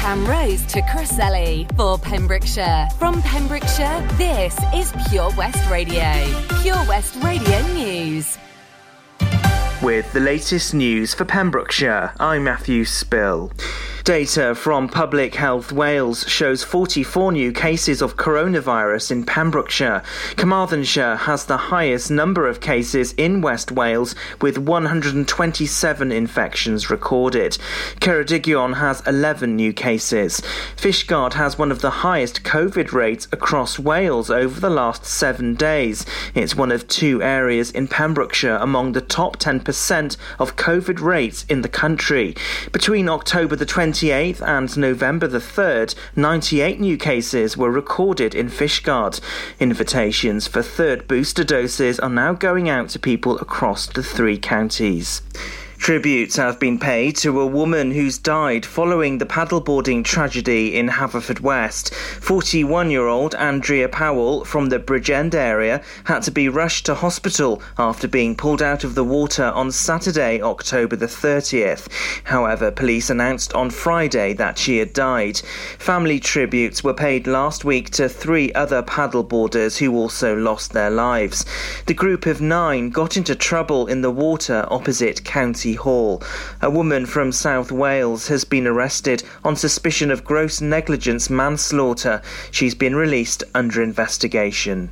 Camrose to Crossley for Pembrokeshire. From Pembrokeshire, this is Pure West Radio. Pure West Radio News. With the latest news for Pembrokeshire, I'm Matthew Spill. Data from Public Health Wales shows 44 new cases of coronavirus in Pembrokeshire. Carmarthenshire has the highest number of cases in West Wales with 127 infections recorded. Ceredigion has 11 new cases. Fishguard has one of the highest COVID rates across Wales over the last seven days. It's one of two areas in Pembrokeshire among the top 10% of COVID rates in the country. Between October the 20th 28th and November the 3rd, 98 new cases were recorded in Fishguard. Invitations for third booster doses are now going out to people across the three counties. Tributes have been paid to a woman who's died following the paddleboarding tragedy in Haverfordwest. 41 year old Andrea Powell from the Bridgend area had to be rushed to hospital after being pulled out of the water on Saturday, October the 30th. However, police announced on Friday that she had died. Family tributes were paid last week to three other paddleboarders who also lost their lives. The group of nine got into trouble in the water opposite County Hall. A woman from South Wales has been arrested on suspicion of gross negligence manslaughter. She's been released under investigation.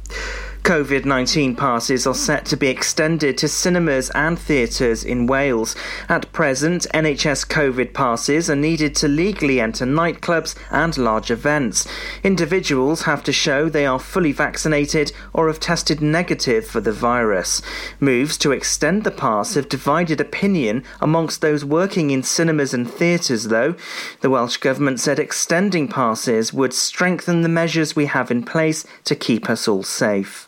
COVID 19 passes are set to be extended to cinemas and theatres in Wales. At present, NHS COVID passes are needed to legally enter nightclubs and large events. Individuals have to show they are fully vaccinated or have tested negative for the virus. Moves to extend the pass have divided opinion amongst those working in cinemas and theatres, though. The Welsh Government said extending passes would strengthen the measures we have in place to keep us all safe.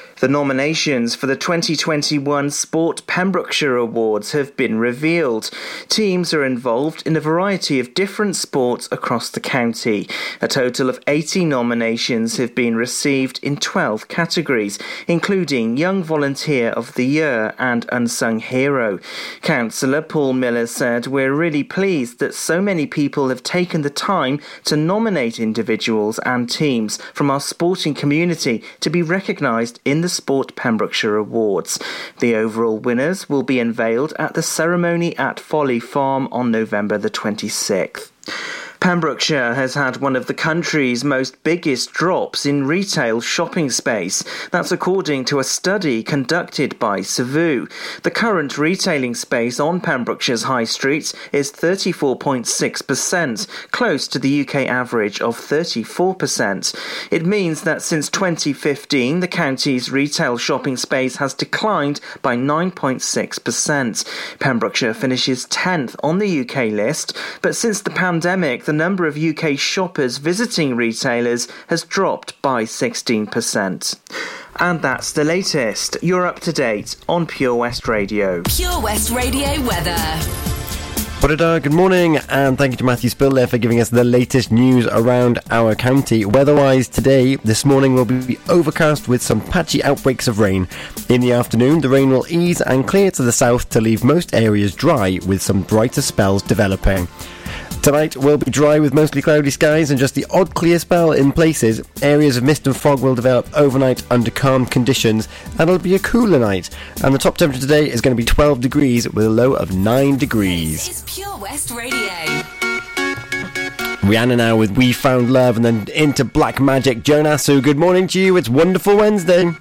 The nominations for the 2021 Sport Pembrokeshire Awards have been revealed. Teams are involved in a variety of different sports across the county. A total of 80 nominations have been received in 12 categories, including Young Volunteer of the Year and Unsung Hero. Councillor Paul Miller said, We're really pleased that so many people have taken the time to nominate individuals and teams from our sporting community to be recognised in the Sport Pembrokeshire Awards. The overall winners will be unveiled at the ceremony at Folly Farm on November the 26th. Pembrokeshire has had one of the country's most biggest drops in retail shopping space. That's according to a study conducted by Savu. The current retailing space on Pembrokeshire's high streets is 34.6%, close to the UK average of 34%. It means that since 2015, the county's retail shopping space has declined by 9.6%. Pembrokeshire finishes 10th on the UK list, but since the pandemic, the number of UK shoppers visiting retailers has dropped by 16%. And that's the latest. You're up to date on Pure West Radio. Pure West Radio weather. What uh, good morning, and thank you to Matthew Spill there for giving us the latest news around our county. Weather-wise today, this morning will be overcast with some patchy outbreaks of rain. In the afternoon, the rain will ease and clear to the south to leave most areas dry with some brighter spells developing. Tonight will be dry with mostly cloudy skies and just the odd clear spell in places. Areas of mist and fog will develop overnight under calm conditions and it'll be a cooler night. And the top temperature today is going to be 12 degrees with a low of 9 degrees. This is Pure West Radio. Rihanna now with We Found Love and then into Black Magic. Jonas, so good morning to you. It's Wonderful Wednesday.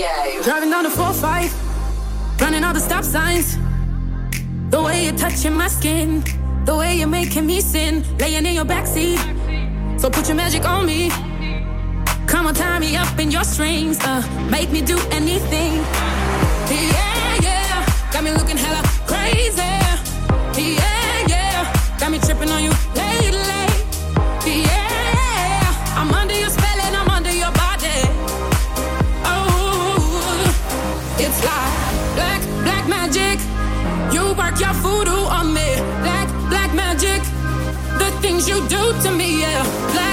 Radio. Driving down the 4-5, running all the stop signs. The way you're touching my skin, the way you're making me sin, laying in your backseat. So put your magic on me. Come on, tie me up in your strings, uh, make me do anything. Yeah, yeah, got me looking hella crazy. Yeah, yeah, got me tripping your voodoo on me. Black, black magic. The things you do to me, yeah. Black,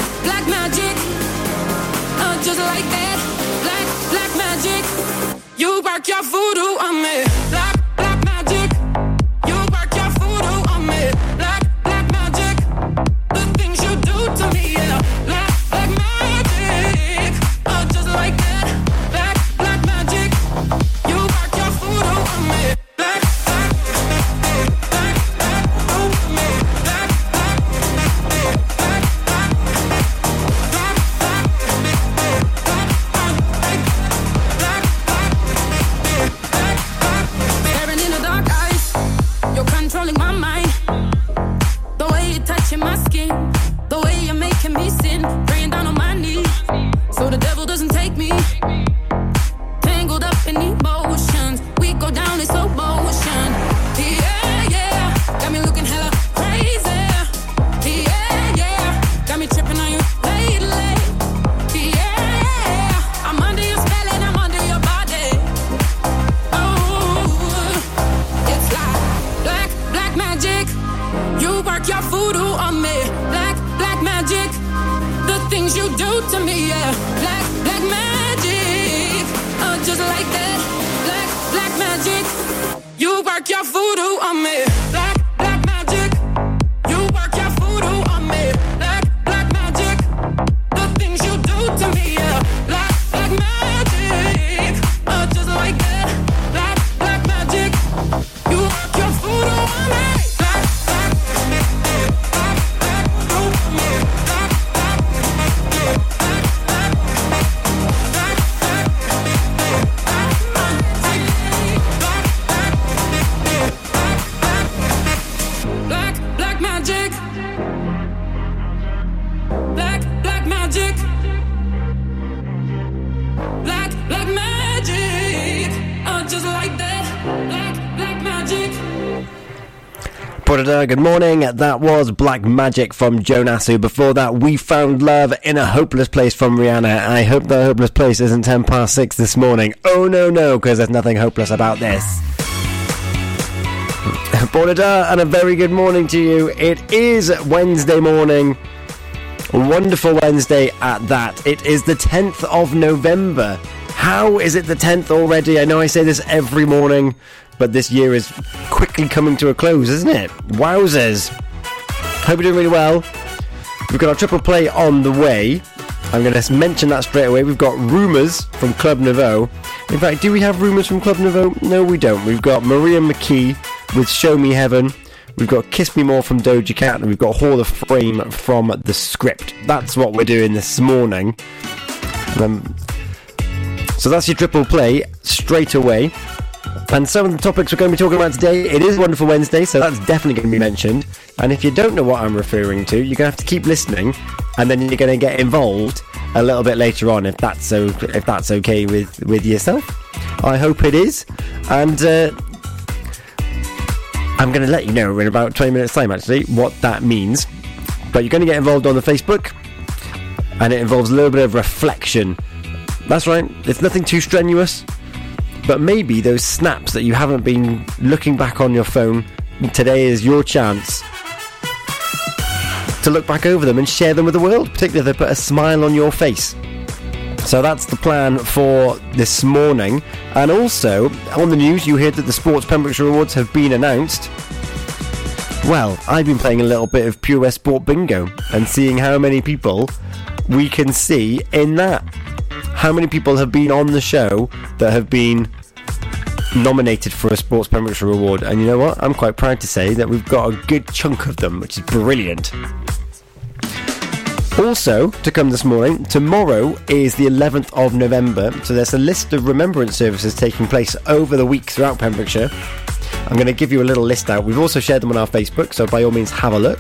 you do to me, yeah. Black, black magic. Uh, just like that. Black, black magic. You work your voodoo on me. Good morning. That was Black Magic from Jonasu. Before that, We Found Love in a Hopeless Place from Rihanna. I hope that hopeless place isn't 10 past 6 this morning. Oh no, no, because there's nothing hopeless about this. Bore da, and a very good morning to you. It is Wednesday morning. Wonderful Wednesday at that. It is the 10th of November. How is it the 10th already? I know I say this every morning, but this year is quickly coming to a close, isn't it? Wowzers. Hope you're doing really well. We've got our triple play on the way. I'm going to mention that straight away. We've got Rumours from Club Nouveau. In fact, do we have Rumours from Club Nouveau? No, we don't. We've got Maria McKee with Show Me Heaven. We've got Kiss Me More from Doja Cat, and we've got Hall of Fame from The Script. That's what we're doing this morning. Um, so that's your triple play straight away. And some of the topics we're going to be talking about today, it is Wonderful Wednesday, so that's definitely going to be mentioned. And if you don't know what I'm referring to, you're going to have to keep listening, and then you're going to get involved a little bit later on, if that's so, if that's okay with with yourself. I hope it is, and uh, I'm going to let you know in about 20 minutes' time, actually, what that means. But you're going to get involved on the Facebook, and it involves a little bit of reflection. That's right, it's nothing too strenuous, but maybe those snaps that you haven't been looking back on your phone, today is your chance to look back over them and share them with the world, particularly if they put a smile on your face. So that's the plan for this morning. And also, on the news, you heard that the Sports Pembrokeshire Awards have been announced. Well, I've been playing a little bit of Pure West Sport Bingo and seeing how many people we can see in that. How many people have been on the show that have been nominated for a Sports Pembrokeshire Award? And you know what? I'm quite proud to say that we've got a good chunk of them, which is brilliant. Also, to come this morning, tomorrow is the 11th of November, so there's a list of remembrance services taking place over the week throughout Pembrokeshire. I'm going to give you a little list out. We've also shared them on our Facebook, so by all means have a look.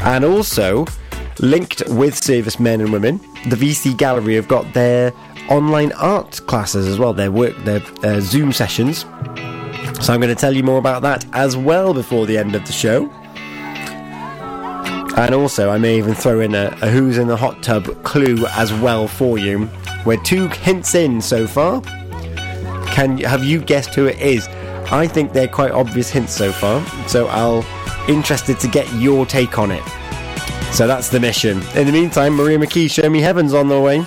And also, linked with servicemen and women, the VC Gallery have got their online art classes as well, their work, their uh, Zoom sessions. So I'm going to tell you more about that as well before the end of the show. And also, I may even throw in a, a Who's in the Hot Tub clue as well for you. We're two hints in so far. Can have you guessed who it is? I think they're quite obvious hints so far, so I'll interested to get your take on it. So that's the mission. In the meantime, Maria McKee, Show Me Heaven's on the way.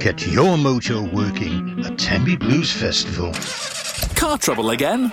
Get your mojo working at Tenby Blues Festival. Car trouble again?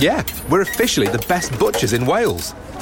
Yeah, we're officially the best butchers in Wales.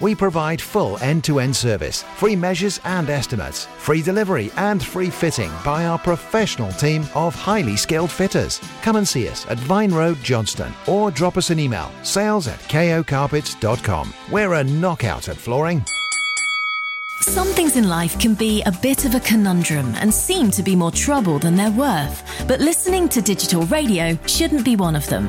We provide full end to end service, free measures and estimates, free delivery and free fitting by our professional team of highly skilled fitters. Come and see us at Vine Road, Johnston, or drop us an email sales at kocarpets.com. We're a knockout at flooring. Some things in life can be a bit of a conundrum and seem to be more trouble than they're worth, but listening to digital radio shouldn't be one of them.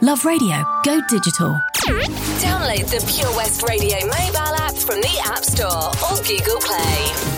Love radio, go digital. Download the Pure West Radio mobile app from the App Store or Google Play.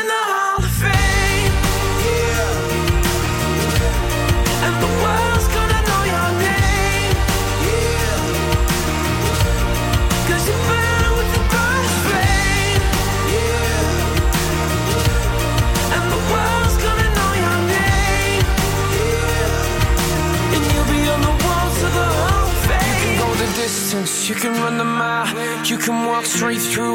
straight through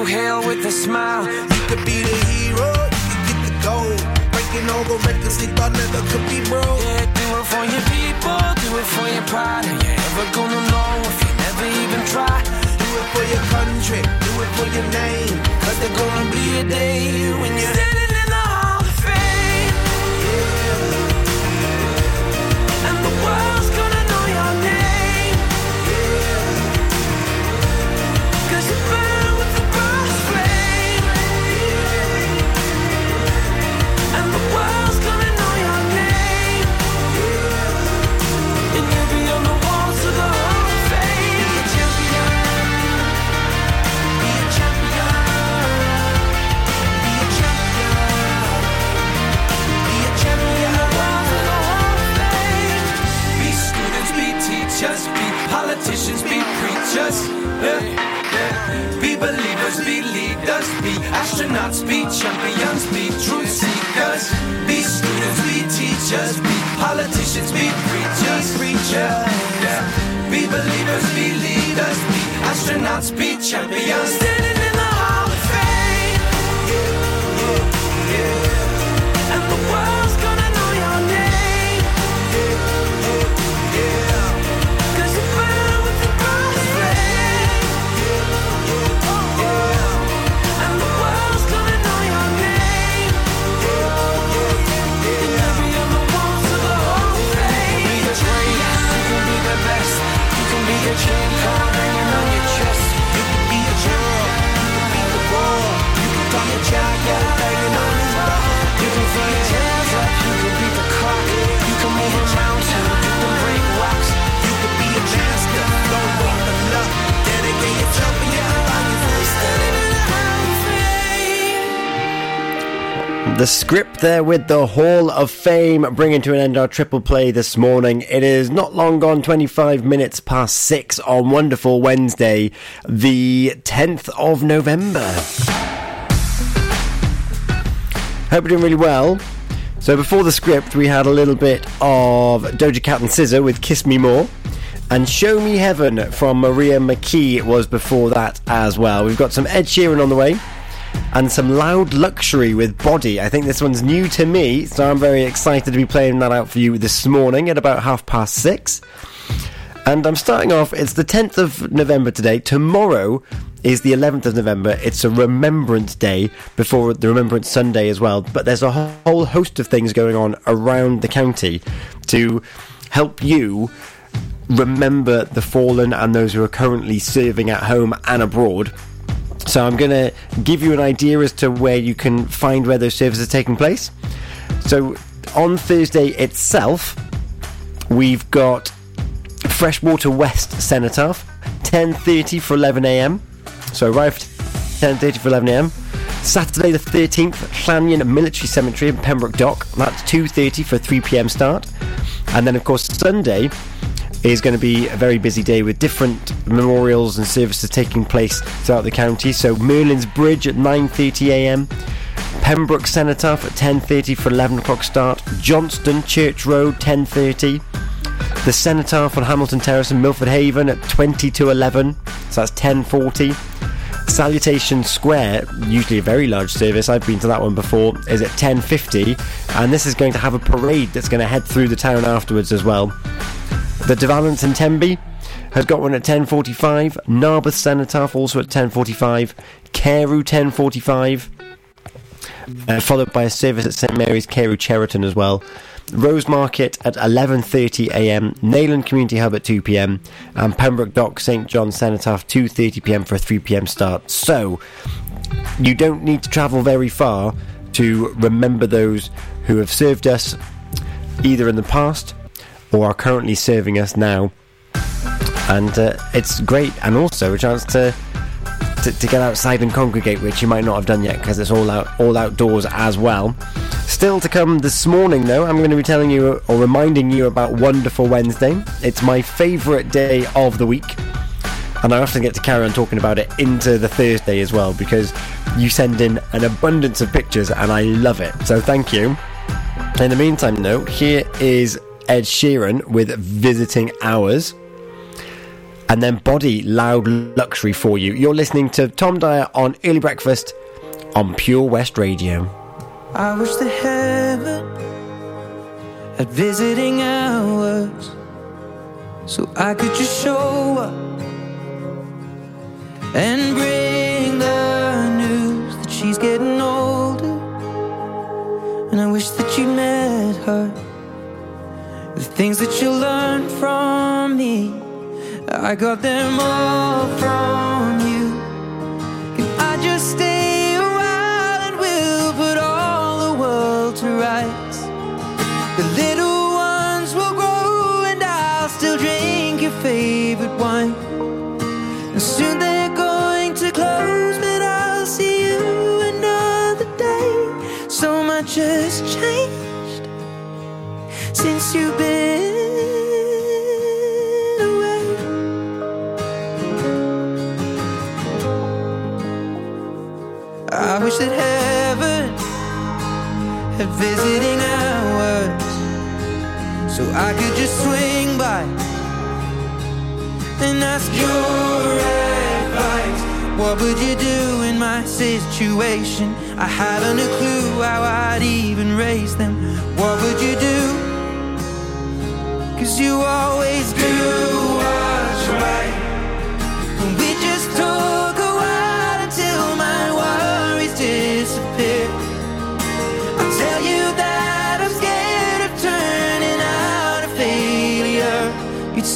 The script there with the Hall of Fame bringing to an end our triple play this morning. It is not long gone, 25 minutes past 6 on wonderful Wednesday, the 10th of November. Hope you're doing really well. So before the script, we had a little bit of Doja Cat and SZA with Kiss Me More. And Show Me Heaven from Maria McKee was before that as well. We've got some Ed Sheeran on the way and some loud luxury with body. I think this one's new to me, so I'm very excited to be playing that out for you this morning at about half past six. And I'm starting off, it's the 10th of November today. Tomorrow is the 11th of November. It's a Remembrance Day before the Remembrance Sunday as well. But there's a whole host of things going on around the county to help you remember the fallen and those who are currently serving at home and abroad. So I'm going to give you an idea as to where you can find where those services are taking place. So on Thursday itself, we've got Freshwater West Cenotaph, 10:30 for 11 a.m. So arrive 10:30 for 11 a.m. Saturday the 13th, Llanion Military Cemetery in Pembroke Dock. That's 2:30 for 3 p.m. start. And then of course Sunday is going to be a very busy day with different memorials and services taking place throughout the county. So Merlin's Bridge at 9:30 a.m. Pembroke Cenotaph at 10:30 for 11 o'clock start. Johnston Church Road 10:30. The Cenotaph on Hamilton Terrace in Milford Haven at 20 to 11. So that's 10:40. Salutation Square, usually a very large service. I've been to that one before. Is at 10:50, and this is going to have a parade that's going to head through the town afterwards as well. The De Valence in Tenby has got one at 10.45. Narberth Cenotaph also at 10.45. Carew 10.45. Uh, followed by a service at St Mary's Carew Cheriton as well. Rosemarket at 11.30am. Nayland Community Hub at 2pm. And Pembroke Dock St John Cenotaph 2.30pm for a 3pm start. So, you don't need to travel very far to remember those who have served us either in the past or are currently serving us now. And uh, it's great, and also a chance to, to to get outside and congregate, which you might not have done yet because it's all out all outdoors as well. Still to come this morning, though, I'm going to be telling you or reminding you about Wonderful Wednesday. It's my favourite day of the week, and I often get to carry on talking about it into the Thursday as well because you send in an abundance of pictures, and I love it. So thank you. In the meantime, though, here is Ed Sheeran with Visiting Hours. And then Body Loud Luxury for you. You're listening to Tom Dyer on Early Breakfast on Pure West Radio. I wish the heaven had visiting hours so I could just show up and things that you learned from me, I got them all from I could just swing by and ask your advice. What would you do in my situation? I haven't a clue how I'd even raise them. What would you do? Cause you always do what's right.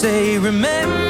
Say, remember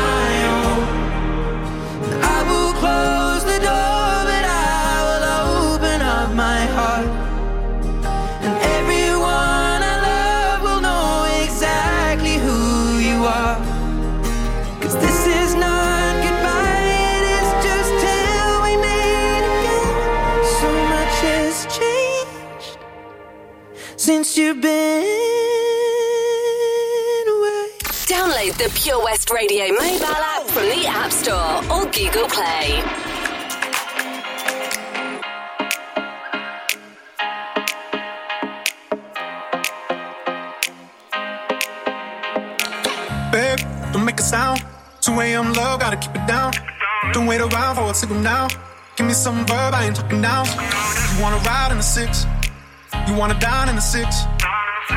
Radio mobile app from the App Store or Google Play. Babe, don't make a sound. 2 a.m. love, gotta keep it down. Don't wait around for a signal now. Give me some verb, I ain't talking now. You wanna ride in the six, you wanna dine in the six.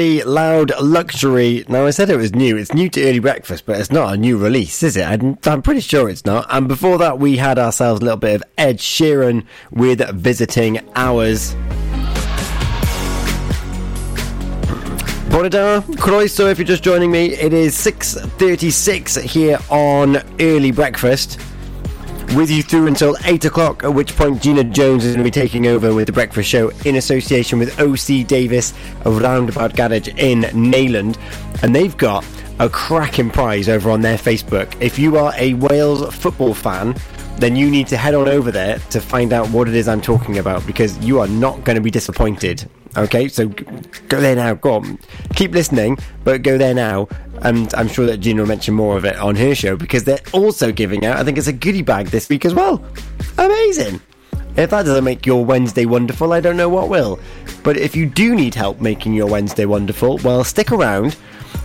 Body Loud Luxury. Now, I said it was new. It's new to Early Breakfast, but it's not a new release, is it? I'm, I'm pretty sure it's not. And before that, we had ourselves a little bit of Ed Sheeran with Visiting Hours. Bore da, Croeso, if you're just joining me, it is 6.36 here on Early Breakfast with you through until 8 o'clock, at which point Gina Jones is going to be taking over with the breakfast show in association with OC Davis of Roundabout Garage in Neyland. And they've got a cracking prize over on their Facebook. If you are a Wales football fan, then you need to head on over there to find out what it is I'm talking about because you are not going to be disappointed. Okay, so go there now. Go on, keep listening, but go there now. And I'm sure that Gina will mention more of it on her show because they're also giving out. I think it's a goodie bag this week as well. Amazing. If that doesn't make your Wednesday wonderful, I don't know what will. But if you do need help making your Wednesday wonderful, well, stick around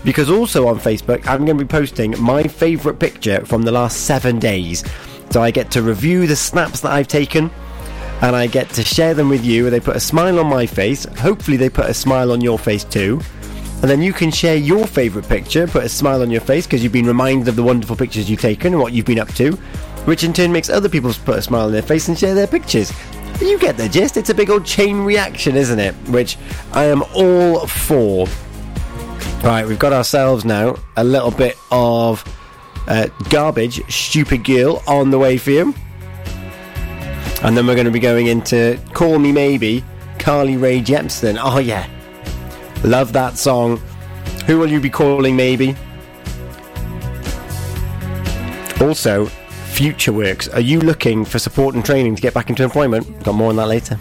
because also on Facebook, I'm going to be posting my favourite picture from the last seven days. So I get to review the snaps that I've taken and I get to share them with you. They put a smile on my face. Hopefully, they put a smile on your face too. And then you can share your favourite picture, put a smile on your face because you've been reminded of the wonderful pictures you've taken and what you've been up to, which in turn makes other people put a smile on their face and share their pictures. You get the gist. It's a big old chain reaction, isn't it? Which I am all for. Right, we've got ourselves now a little bit of uh, garbage, stupid girl on the way for you. And then we're going to be going into Call Me Maybe, Carly Rae Jepsen. Oh, yeah. Love that song. Who will you be calling maybe? Also, Future Works. Are you looking for support and training to get back into employment? Got more on that later.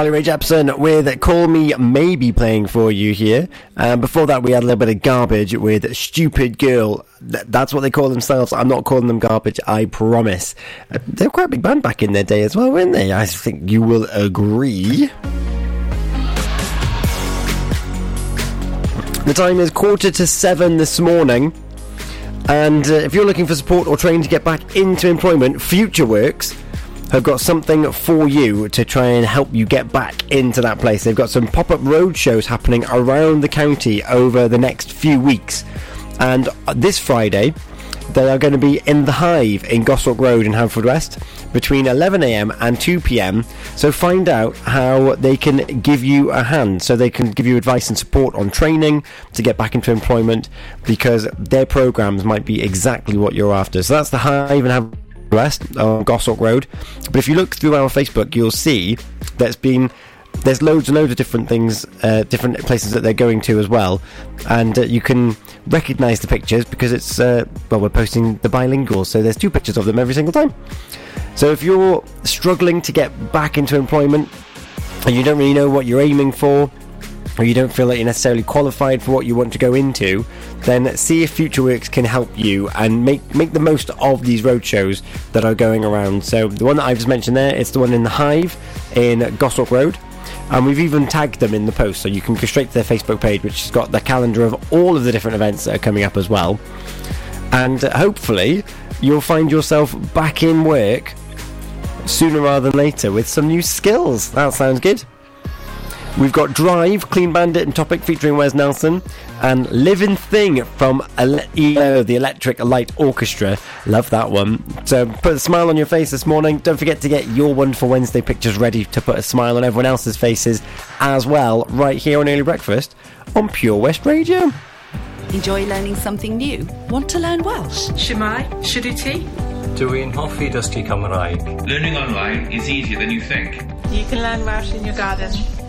Carly Rae Jepsen with Call Me Maybe playing for you here. Um, before that, we had a little bit of garbage with Stupid Girl. Th- that's what they call themselves. I'm not calling them garbage, I promise. Uh, they were quite a big band back in their day as well, weren't they? I think you will agree. The time is quarter to seven this morning. And uh, if you're looking for support or training to get back into employment, FutureWorks have got something for you to try and help you get back into that place. They've got some pop up road shows happening around the county over the next few weeks. And this Friday, they are going to be in the Hive in Goshawk Road in Haverfordwest between 11am and 2pm. So find out how they can give you a hand, so they can give you advice and support on training to get back into employment because their programs might be exactly what you're after. So that's the Hive and West on Goshawk Road. But if you look through our Facebook, you'll see there's been there's loads and loads of different things, uh, different places that they're going to as well, and uh, you can recognise the pictures because it's uh, well we're posting the bilingual, so there's two pictures of them every single time. So if you're struggling to get back into employment and you don't really know what you're aiming for, or you don't feel that you're necessarily qualified for what you want to go into, then see if FutureWorks can help you and make make the most of these roadshows that are going around. So the one that I've just mentioned there, it's the one in the Hive in Goshawk Road. And we've even tagged them in the post, so you can go straight to their Facebook page, which has got the calendar of all of the different events that are coming up as well. And hopefully, you'll find yourself back in work sooner rather than later with some new skills. That sounds good. We've got Drive, Clean Bandit and Topic featuring Wes Nelson, and Living Thing from Ele- ELO, the Electric Light Orchestra. Love that one. So put a smile on your face this morning. Don't forget to get your Wonderful Wednesday pictures ready to put a smile on everyone else's faces as well, right here on Early Breakfast on Pure West Radio. Enjoy learning something new? Want to learn Welsh? Shwmae, Shuduti. Dwi'n hoffi dysgu Cymraeg. Learning online is easier than you think. You can learn Welsh in your garden.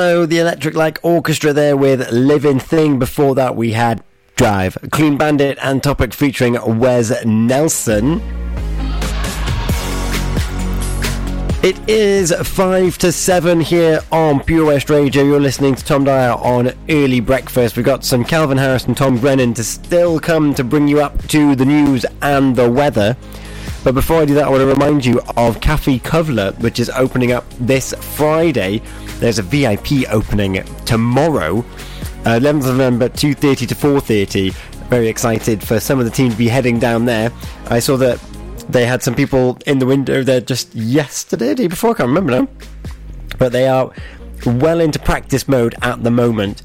E the Electric Light Orchestra there with Living Thing. Before that, we had Drive, Clean Bandit, and Topic featuring Wes Nelson. It is 5 to 7 here on Pure West Radio. You're listening to Tom Dyer on Early Breakfast. We've got some Calvin Harris and Tom Grennan to still come to bring you up to the news and the weather. But before I do that, I want to remind you of Cafe Kovler, which is opening up this Friday. There's a VIP opening tomorrow, uh, 11th of November, 2.30 to 4.30. Very excited for some of the team to be heading down there. I saw that they had some people in the window there just yesterday, day before, I can't remember now. But they are well into practice mode at the moment.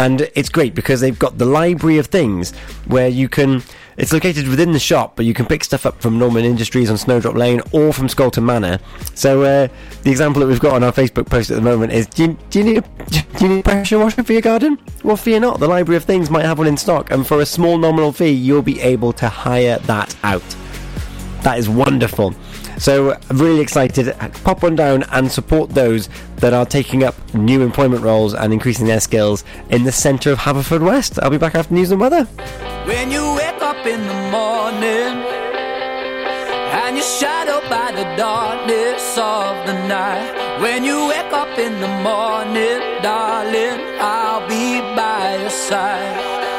And it's great because they've got the library of things where you can. It's located within the shop, but you can pick stuff up from Norman Industries on Snowdrop Lane or from Scolton Manor. So uh, the example that we've got on our Facebook post at the moment is: do you, do you need a, do you need a pressure washer for your garden? Well, fear not. The library of things might have one in stock, and for a small nominal fee, you'll be able to hire that out. That is wonderful. So really excited. Pop on down and support those that are taking up new employment roles and increasing their skills in the centre of Haverfordwest. I'll be back after news and weather. When you wake up in the morning and you're shadowed by the darkness of the night. When you wake up in the morning, darling, I'll be by your side.